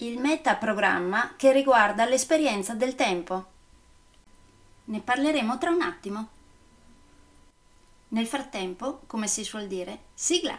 il metaprogramma che riguarda l'esperienza del tempo. Ne parleremo tra un attimo. Nel frattempo, come si suol dire, sigla!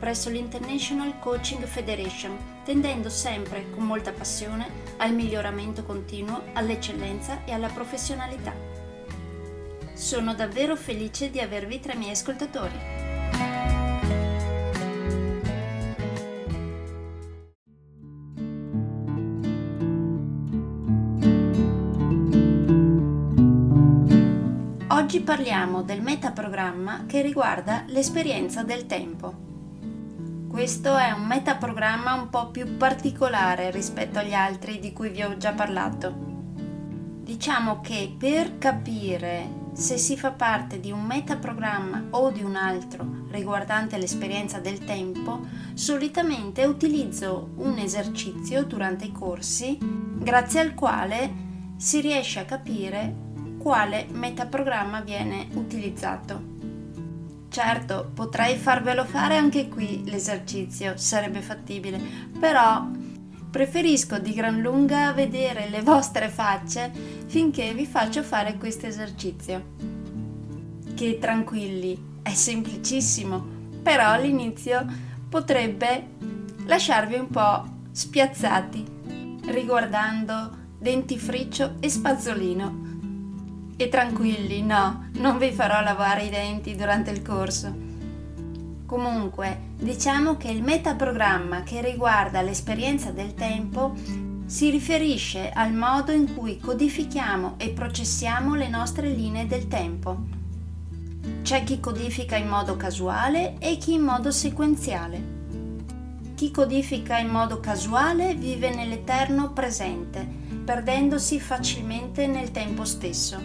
presso l'International Coaching Federation, tendendo sempre con molta passione al miglioramento continuo, all'eccellenza e alla professionalità. Sono davvero felice di avervi tra i miei ascoltatori. Oggi parliamo del metaprogramma che riguarda l'esperienza del tempo. Questo è un metaprogramma un po' più particolare rispetto agli altri di cui vi ho già parlato. Diciamo che per capire se si fa parte di un metaprogramma o di un altro riguardante l'esperienza del tempo, solitamente utilizzo un esercizio durante i corsi grazie al quale si riesce a capire quale metaprogramma viene utilizzato. Certo, potrei farvelo fare anche qui l'esercizio, sarebbe fattibile, però preferisco di gran lunga vedere le vostre facce finché vi faccio fare questo esercizio. Che tranquilli, è semplicissimo, però all'inizio potrebbe lasciarvi un po' spiazzati riguardando dentifricio e spazzolino e tranquilli, no, non vi farò lavare i denti durante il corso. Comunque, diciamo che il metaprogramma che riguarda l'esperienza del tempo si riferisce al modo in cui codifichiamo e processiamo le nostre linee del tempo. C'è chi codifica in modo casuale e chi in modo sequenziale. Chi codifica in modo casuale vive nell'eterno presente, perdendosi facilmente nel tempo stesso.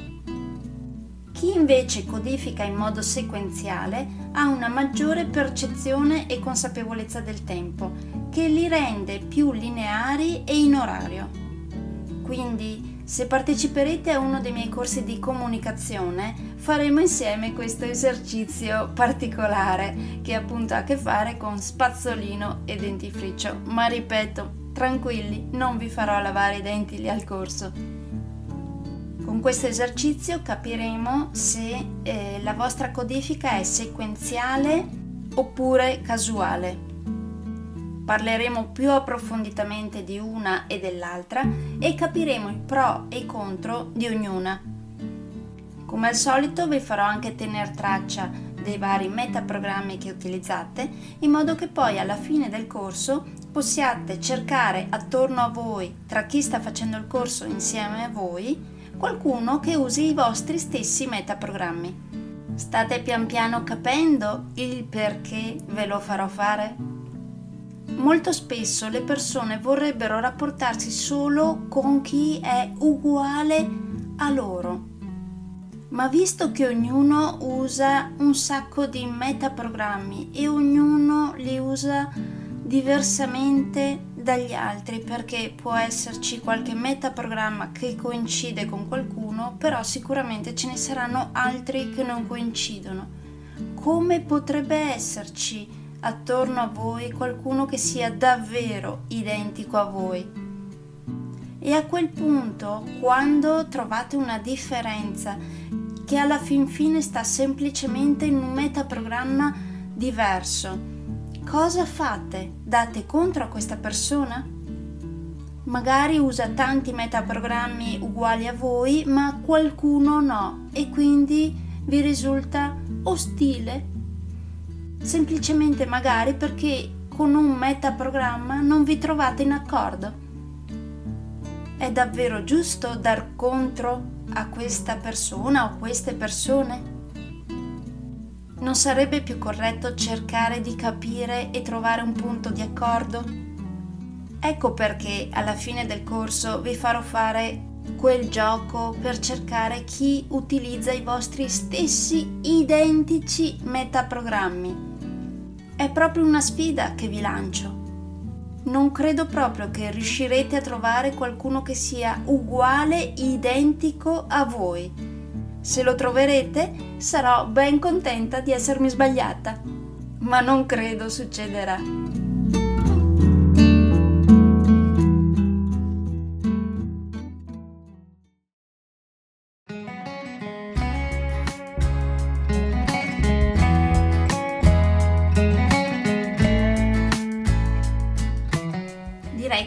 Chi invece codifica in modo sequenziale ha una maggiore percezione e consapevolezza del tempo, che li rende più lineari e in orario. Quindi, se parteciperete a uno dei miei corsi di comunicazione, faremo insieme questo esercizio particolare che appunto ha a che fare con spazzolino e dentifricio. Ma ripeto, tranquilli, non vi farò lavare i denti lì al corso con questo esercizio capiremo se eh, la vostra codifica è sequenziale oppure casuale. Parleremo più approfonditamente di una e dell'altra e capiremo i pro e i contro di ognuna. Come al solito vi farò anche tenere traccia dei vari metaprogrammi che utilizzate in modo che poi alla fine del corso possiate cercare attorno a voi, tra chi sta facendo il corso insieme a voi, qualcuno che usi i vostri stessi metaprogrammi. State pian piano capendo il perché ve lo farò fare? Molto spesso le persone vorrebbero rapportarsi solo con chi è uguale a loro. Ma visto che ognuno usa un sacco di metaprogrammi e ognuno li usa diversamente dagli altri perché può esserci qualche metaprogramma che coincide con qualcuno, però sicuramente ce ne saranno altri che non coincidono. Come potrebbe esserci attorno a voi qualcuno che sia davvero identico a voi? E a quel punto, quando trovate una differenza che alla fin fine sta semplicemente in un metaprogramma diverso. Cosa fate? Date contro a questa persona? Magari usa tanti metaprogrammi uguali a voi, ma qualcuno no e quindi vi risulta ostile. Semplicemente magari perché con un metaprogramma non vi trovate in accordo. È davvero giusto dar contro a questa persona o queste persone? Non sarebbe più corretto cercare di capire e trovare un punto di accordo? Ecco perché alla fine del corso vi farò fare quel gioco per cercare chi utilizza i vostri stessi identici metaprogrammi. È proprio una sfida che vi lancio non credo proprio che riuscirete a trovare qualcuno che sia uguale, identico a voi. Se lo troverete, sarò ben contenta di essermi sbagliata. Ma non credo succederà.